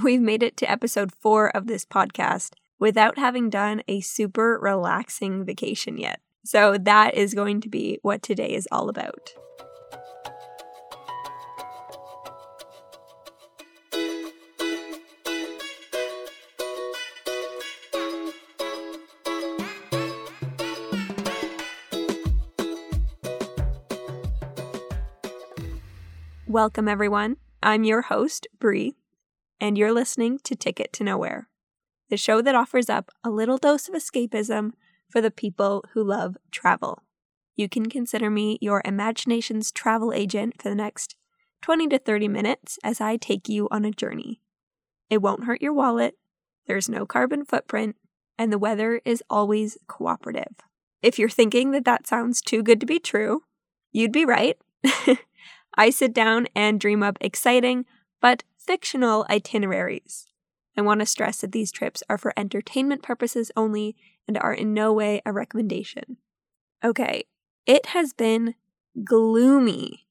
we've made it to episode four of this podcast without having done a super relaxing vacation yet. So, that is going to be what today is all about. Welcome, everyone. I'm your host, Bree, and you're listening to Ticket to Nowhere, the show that offers up a little dose of escapism for the people who love travel. You can consider me your imagination's travel agent for the next 20 to 30 minutes as I take you on a journey. It won't hurt your wallet, there's no carbon footprint, and the weather is always cooperative. If you're thinking that that sounds too good to be true, you'd be right. I sit down and dream up exciting but fictional itineraries. I want to stress that these trips are for entertainment purposes only and are in no way a recommendation. Okay, it has been gloomy.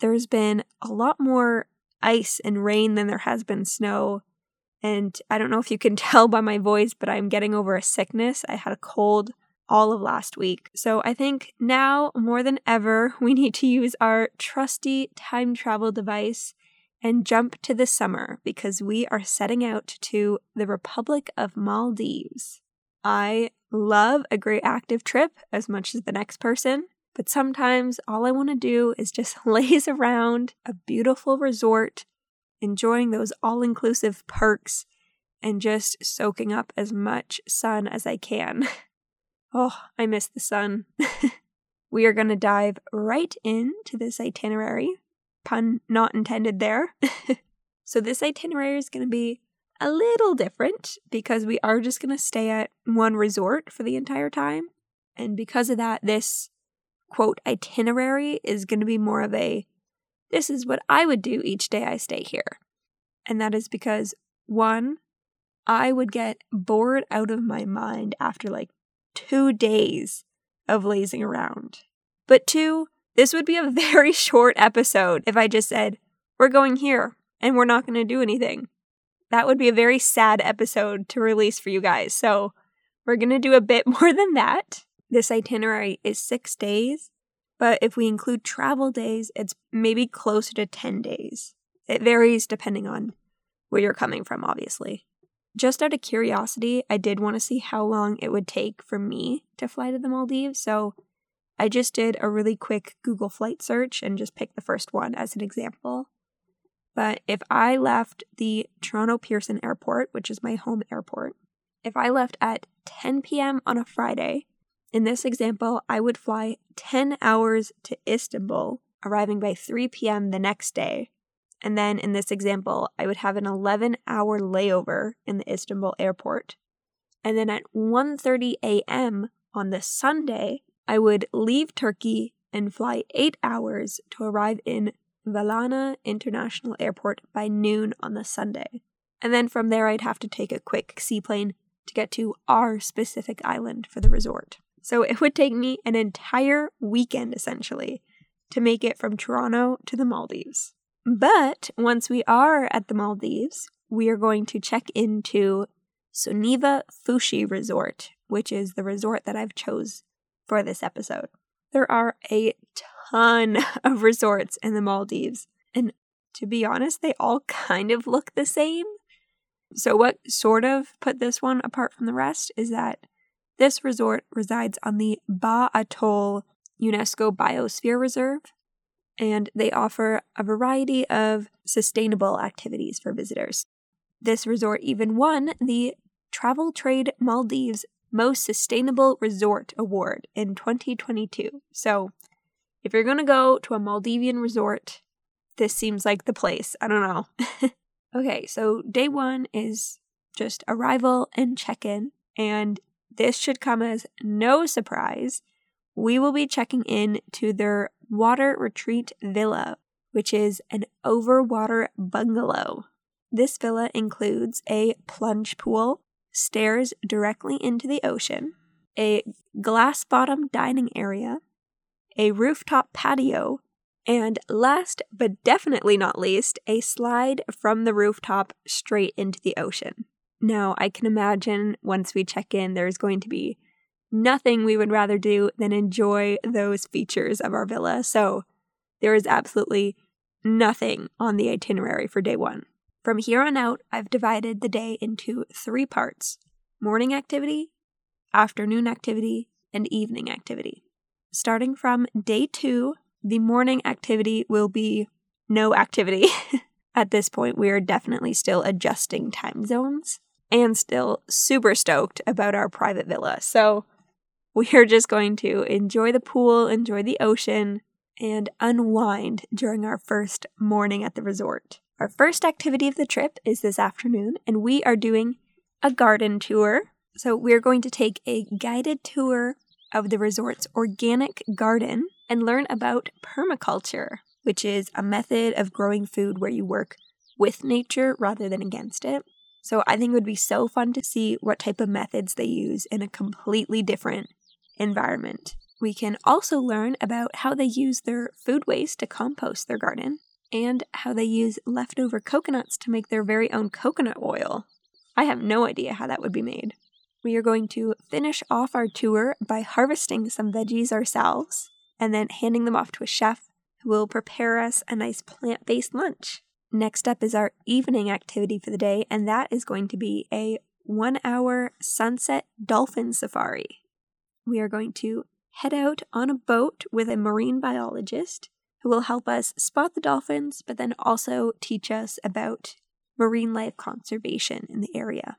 There's been a lot more ice and rain than there has been snow. And I don't know if you can tell by my voice, but I'm getting over a sickness. I had a cold all of last week. So I think now more than ever, we need to use our trusty time travel device and jump to the summer because we are setting out to the Republic of Maldives. I love a great active trip as much as the next person, but sometimes all I want to do is just laze around a beautiful resort, enjoying those all inclusive perks, and just soaking up as much sun as I can. Oh, I miss the sun. we are going to dive right into this itinerary. Pun not intended there. so, this itinerary is going to be a little different because we are just going to stay at one resort for the entire time. And because of that, this quote itinerary is going to be more of a this is what I would do each day I stay here. And that is because one, I would get bored out of my mind after like two days of lazing around. But two, this would be a very short episode if I just said, we're going here and we're not going to do anything. That would be a very sad episode to release for you guys. So we're going to do a bit more than that. This itinerary is six days, but if we include travel days, it's maybe closer to 10 days. It varies depending on where you're coming from, obviously. Just out of curiosity, I did want to see how long it would take for me to fly to the Maldives. So I just did a really quick Google flight search and just picked the first one as an example. But if I left the Toronto Pearson Airport, which is my home airport, if I left at 10 p.m. on a Friday, in this example, I would fly 10 hours to Istanbul, arriving by 3 p.m. the next day, and then in this example, I would have an 11 hour layover in the Istanbul airport. And then at 1:30 a.m. on the Sunday, I would leave Turkey and fly 8 hours to arrive in Velana International Airport by noon on the Sunday. And then from there I'd have to take a quick seaplane to get to our specific island for the resort. So it would take me an entire weekend essentially to make it from Toronto to the Maldives. But once we are at the Maldives, we are going to check into Soneva Fushi Resort, which is the resort that I've chose for this episode. There are a ton of resorts in the Maldives, and to be honest, they all kind of look the same. So, what sort of put this one apart from the rest is that this resort resides on the Baa Atoll UNESCO Biosphere Reserve, and they offer a variety of sustainable activities for visitors. This resort even won the Travel Trade Maldives Most Sustainable Resort Award in 2022. So, if you're going to go to a Maldivian resort, this seems like the place. I don't know. okay, so day one is just arrival and check in, and this should come as no surprise. We will be checking in to their Water Retreat Villa, which is an overwater bungalow. This villa includes a plunge pool, stairs directly into the ocean, a glass bottom dining area, a rooftop patio, And last but definitely not least, a slide from the rooftop straight into the ocean. Now, I can imagine once we check in, there's going to be nothing we would rather do than enjoy those features of our villa. So, there is absolutely nothing on the itinerary for day one. From here on out, I've divided the day into three parts morning activity, afternoon activity, and evening activity. Starting from day two, the morning activity will be no activity. At this point, we are definitely still adjusting time zones and still super stoked about our private villa. So, we are just going to enjoy the pool, enjoy the ocean, and unwind during our first morning at the resort. Our first activity of the trip is this afternoon, and we are doing a garden tour. So, we're going to take a guided tour of the resort's organic garden and learn about permaculture, which is a method of growing food where you work with nature rather than against it. So, I think it would be so fun to see what type of methods they use in a completely different environment. We can also learn about how they use their food waste to compost their garden and how they use leftover coconuts to make their very own coconut oil. I have no idea how that would be made. We are going to finish off our tour by harvesting some veggies ourselves and then handing them off to a chef who will prepare us a nice plant based lunch. Next up is our evening activity for the day, and that is going to be a one hour sunset dolphin safari. We are going to head out on a boat with a marine biologist who will help us spot the dolphins, but then also teach us about marine life conservation in the area.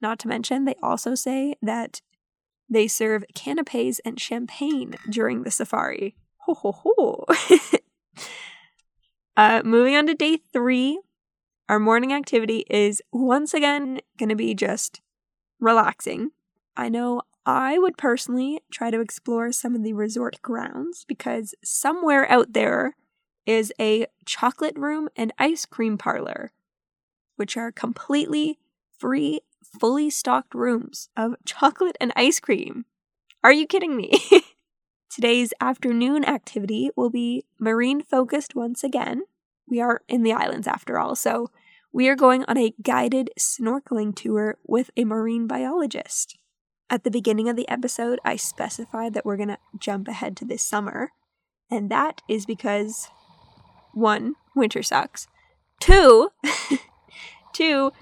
Not to mention, they also say that they serve canapes and champagne during the safari. Ho ho ho. uh, moving on to day three, our morning activity is once again going to be just relaxing. I know I would personally try to explore some of the resort grounds because somewhere out there is a chocolate room and ice cream parlor, which are completely free, fully stocked rooms of chocolate and ice cream. Are you kidding me? Today's afternoon activity will be marine focused once again. We are in the islands after all, so we are going on a guided snorkeling tour with a marine biologist. At the beginning of the episode, I specified that we're going to jump ahead to this summer. And that is because one, winter sucks. Two, two,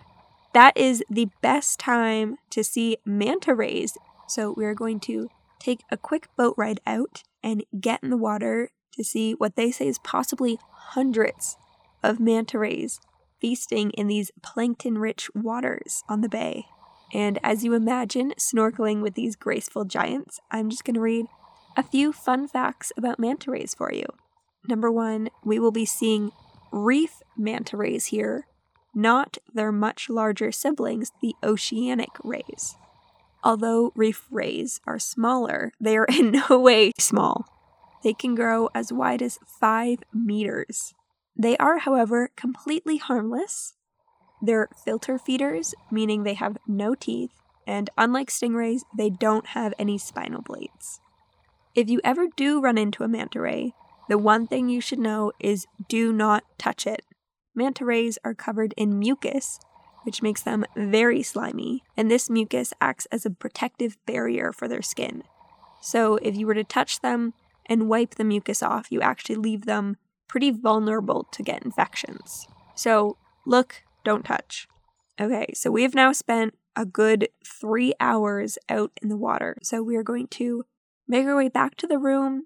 that is the best time to see manta rays. So we're going to take a quick boat ride out and get in the water to see what they say is possibly hundreds of manta rays feasting in these plankton rich waters on the bay. And as you imagine snorkeling with these graceful giants, I'm just going to read a few fun facts about manta rays for you. Number one, we will be seeing reef manta rays here, not their much larger siblings, the oceanic rays. Although reef rays are smaller, they are in no way small. They can grow as wide as 5 meters. They are, however, completely harmless they're filter feeders, meaning they have no teeth, and unlike stingrays, they don't have any spinal blades. If you ever do run into a manta ray, the one thing you should know is do not touch it. Manta rays are covered in mucus, which makes them very slimy, and this mucus acts as a protective barrier for their skin. So if you were to touch them and wipe the mucus off, you actually leave them pretty vulnerable to get infections. So look don't touch. Okay, so we have now spent a good three hours out in the water. So we are going to make our way back to the room,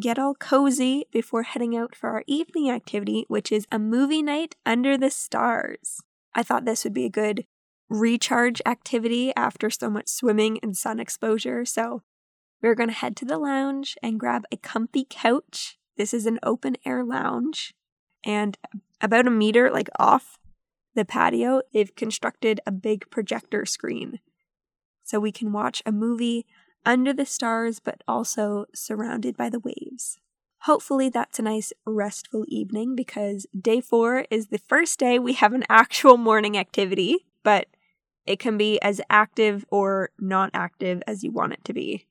get all cozy before heading out for our evening activity, which is a movie night under the stars. I thought this would be a good recharge activity after so much swimming and sun exposure. So we're going to head to the lounge and grab a comfy couch. This is an open air lounge and about a meter like off the patio, they've constructed a big projector screen. So we can watch a movie under the stars, but also surrounded by the waves. Hopefully, that's a nice restful evening because day four is the first day we have an actual morning activity, but it can be as active or not active as you want it to be.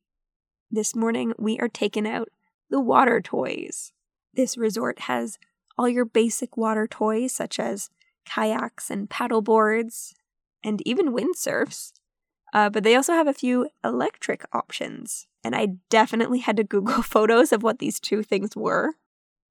This morning, we are taking out the water toys. This resort has all your basic water toys, such as kayaks and paddle boards, and even windsurfs. Uh, but they also have a few electric options. And I definitely had to Google photos of what these two things were.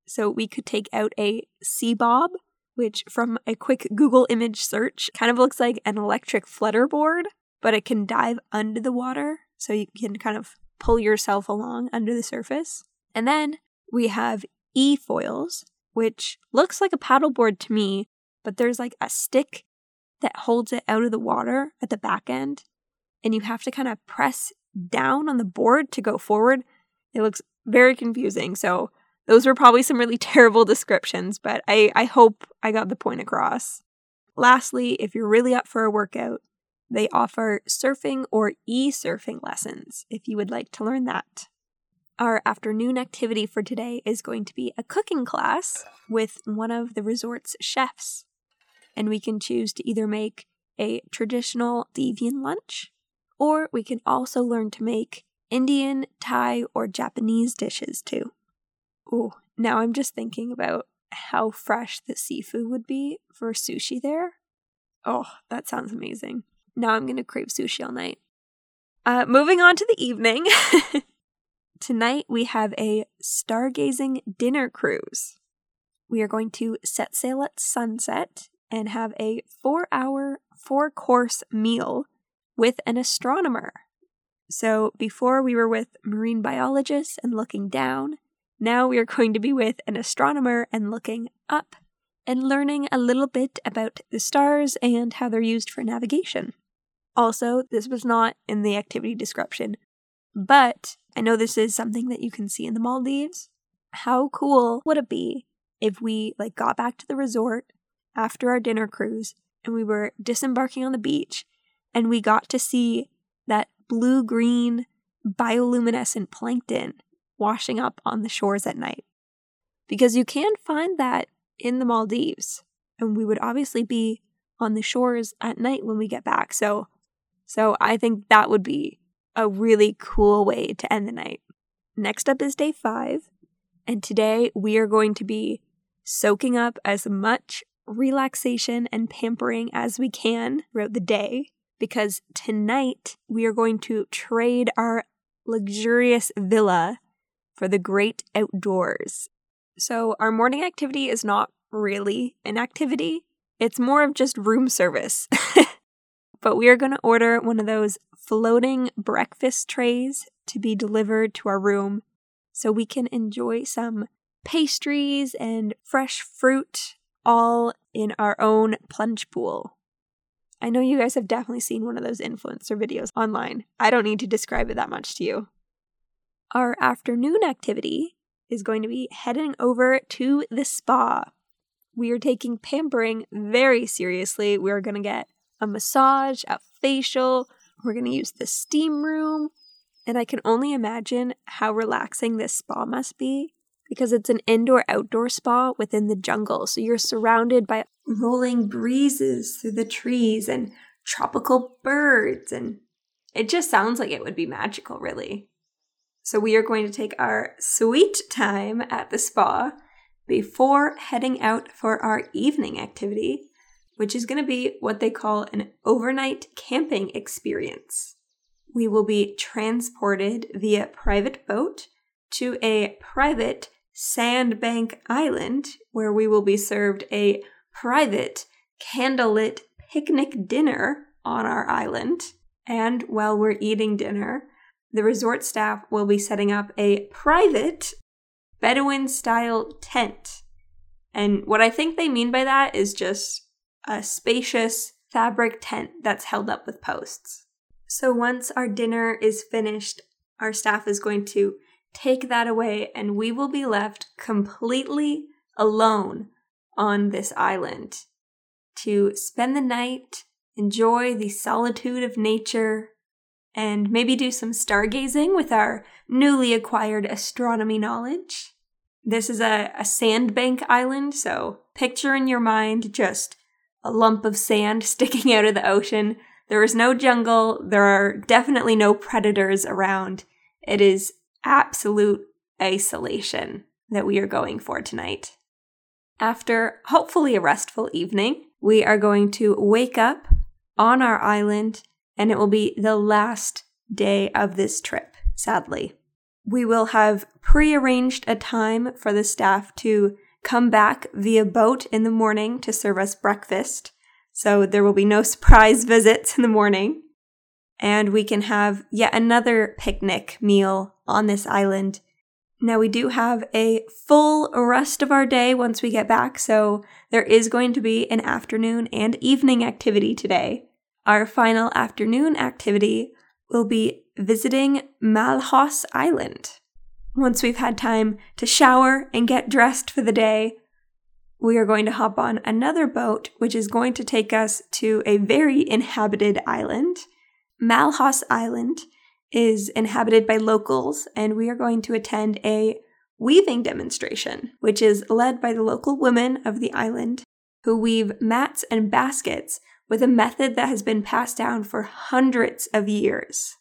So we could take out a sea bob, which from a quick Google image search kind of looks like an electric flutterboard, but it can dive under the water. So you can kind of pull yourself along under the surface. And then we have e foils, which looks like a paddleboard to me, but there's like a stick that holds it out of the water at the back end. And you have to kind of press down on the board to go forward. It looks very confusing. So, those were probably some really terrible descriptions, but I, I hope I got the point across. Lastly, if you're really up for a workout, they offer surfing or e surfing lessons if you would like to learn that. Our afternoon activity for today is going to be a cooking class with one of the resort's chefs. And we can choose to either make a traditional Devian lunch, or we can also learn to make Indian, Thai, or Japanese dishes too. Oh, now I'm just thinking about how fresh the seafood would be for sushi there. Oh, that sounds amazing. Now I'm going to crave sushi all night. Uh, moving on to the evening. Tonight we have a stargazing dinner cruise. We are going to set sail at sunset and have a four hour, four course meal with an astronomer. So before we were with marine biologists and looking down, now we are going to be with an astronomer and looking up and learning a little bit about the stars and how they're used for navigation. Also, this was not in the activity description, but I know this is something that you can see in the Maldives. How cool would it be if we like got back to the resort after our dinner cruise and we were disembarking on the beach and we got to see that blue-green bioluminescent plankton washing up on the shores at night. Because you can find that in the Maldives and we would obviously be on the shores at night when we get back. So so I think that would be a really cool way to end the night. Next up is day five, and today we are going to be soaking up as much relaxation and pampering as we can throughout the day because tonight we are going to trade our luxurious villa for the great outdoors. So, our morning activity is not really an activity, it's more of just room service. but we are going to order one of those floating breakfast trays to be delivered to our room so we can enjoy some pastries and fresh fruit all in our own plunge pool. I know you guys have definitely seen one of those influencer videos online. I don't need to describe it that much to you. Our afternoon activity is going to be heading over to the spa. We are taking pampering very seriously. We are going to get a massage, a facial. We're going to use the steam room. And I can only imagine how relaxing this spa must be because it's an indoor outdoor spa within the jungle. So you're surrounded by rolling breezes through the trees and tropical birds. And it just sounds like it would be magical, really. So we are going to take our sweet time at the spa before heading out for our evening activity which is going to be what they call an overnight camping experience. We will be transported via private boat to a private sandbank island where we will be served a private candlelit picnic dinner on our island. And while we're eating dinner, the resort staff will be setting up a private Bedouin style tent. And what I think they mean by that is just a spacious fabric tent that's held up with posts. So once our dinner is finished, our staff is going to take that away and we will be left completely alone on this island to spend the night, enjoy the solitude of nature, and maybe do some stargazing with our newly acquired astronomy knowledge. This is a, a sandbank island, so picture in your mind just a lump of sand sticking out of the ocean. There is no jungle. There are definitely no predators around. It is absolute isolation. that we are going for tonight. After hopefully a restful evening, we are going to wake up on our island, and it will be the last day of this trip, sadly. We will have prearranged a time for the staff to come back via boat in the morning to serve us breakfast. So there will be no surprise visits in the morning. And we can have yet another picnic meal on this island. Now, we do have a full rest of our day once we get back, so there is going to be an afternoon and evening activity today. Our final afternoon activity will be visiting Maalhos Island. Once we've had time to shower and get dressed for the day, we are going to hop on another boat, which is going to take us to a very inhabited island. Maalhos Island is inhabited by locals, and we are going to attend a weaving demonstration, which is led by the local women of the island who weave mats and baskets with a method that has been passed down for hundreds of years.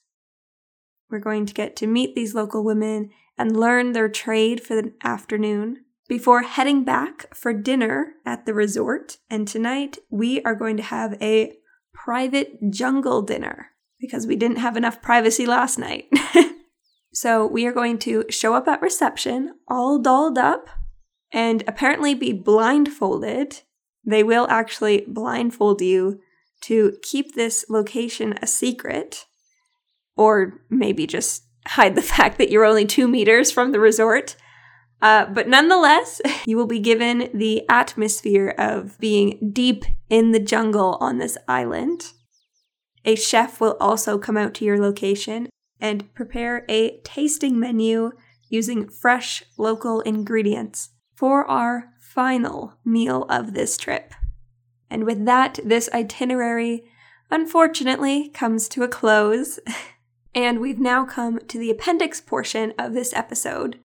We're going to get to meet these local women and learn their trade for the afternoon before heading back for dinner at the resort. And tonight we are going to have a private jungle dinner because we didn't have enough privacy last night. so we are going to show up at reception all dolled up and apparently be blindfolded. They will actually blindfold you to keep this location a secret or maybe just hide the fact that you're only two meters from the resort. Uh, but nonetheless, you will be given the atmosphere of being deep in the jungle on this island. A chef will also come out to your location and prepare a tasting menu using fresh local ingredients for our final meal of this trip. And with that, this itinerary unfortunately comes to a close. And we've now come to the appendix portion of this episode,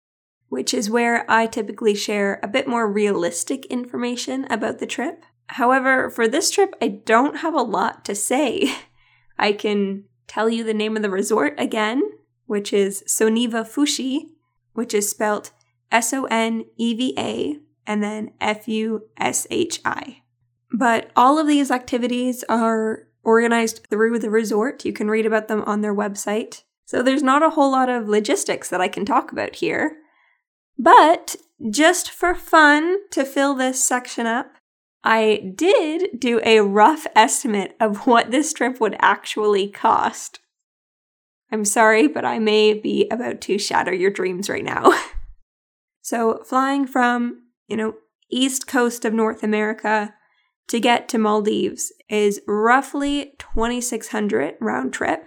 which is where I typically share a bit more realistic information about the trip. However, for this trip, I don't have a lot to say. I can tell you the name of the resort again, which is Soneva Fushi, which is spelt S O N E V A and then F U S H I. But all of these activities are organized through the resort. You can read about them on their website. So there's not a whole lot of logistics that I can talk about here. But just for fun to fill this section up, I did do a rough estimate of what this trip would actually cost. I'm sorry, but I may be about to shatter your dreams right now. so, flying from, you know, east coast of North America to get to Maldives is roughly 2600 round trip.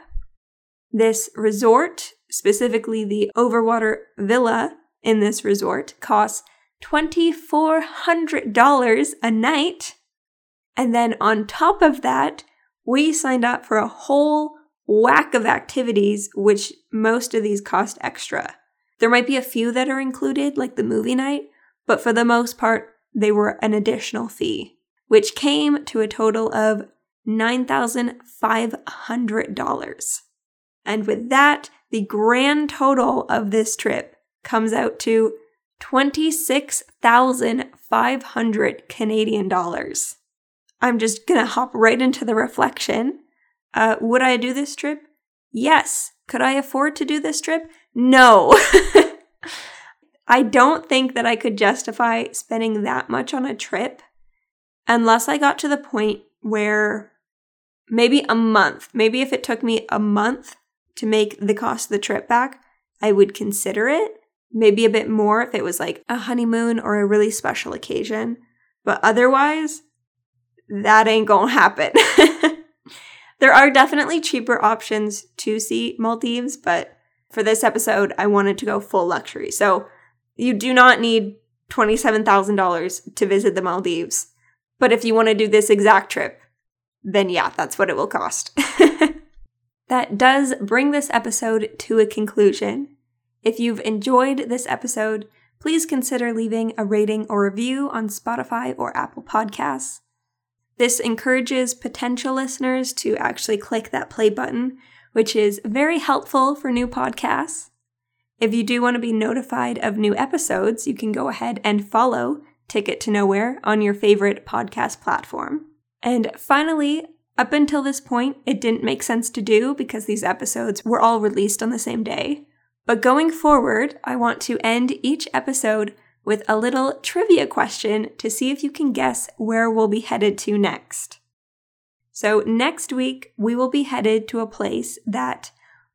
This resort, specifically the overwater villa in this resort, costs $2,400 a night. And then on top of that, we signed up for a whole whack of activities, which most of these cost extra. There might be a few that are included, like the movie night, but for the most part, they were an additional fee which came to a total of $9,500. And with that, the grand total of this trip comes out to 26,500 Canadian dollars. I'm just gonna hop right into the reflection. Uh, would I do this trip? Yes. Could I afford to do this trip? No. I don't think that I could justify spending that much on a trip unless I got to the point where maybe a month, maybe if it took me a month to make the cost of the trip back, I would consider it. Maybe a bit more if it was like a honeymoon or a really special occasion. But otherwise, that ain't gonna happen. there are definitely cheaper options to see Maldives, but for this episode, I wanted to go full luxury. So you do not need $27,000 to visit the Maldives. But if you want to do this exact trip, then yeah, that's what it will cost. that does bring this episode to a conclusion. If you've enjoyed this episode, please consider leaving a rating or review on Spotify or Apple Podcasts. This encourages potential listeners to actually click that play button, which is very helpful for new podcasts. If you do want to be notified of new episodes, you can go ahead and follow Ticket to Nowhere on your favorite podcast platform. And finally, up until this point, it didn't make sense to do because these episodes were all released on the same day. But going forward, I want to end each episode with a little trivia question to see if you can guess where we'll be headed to next. So, next week, we will be headed to a place that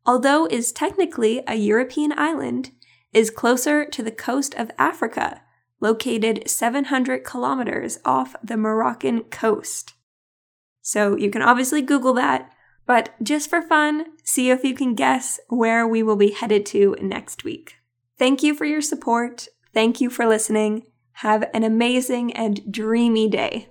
although is technically a European island, is closer to the coast of Africa, located 700 kilometers off the Moroccan coast. So you can obviously Google that, but just for fun, see if you can guess where we will be headed to next week. Thank you for your support. Thank you for listening. Have an amazing and dreamy day.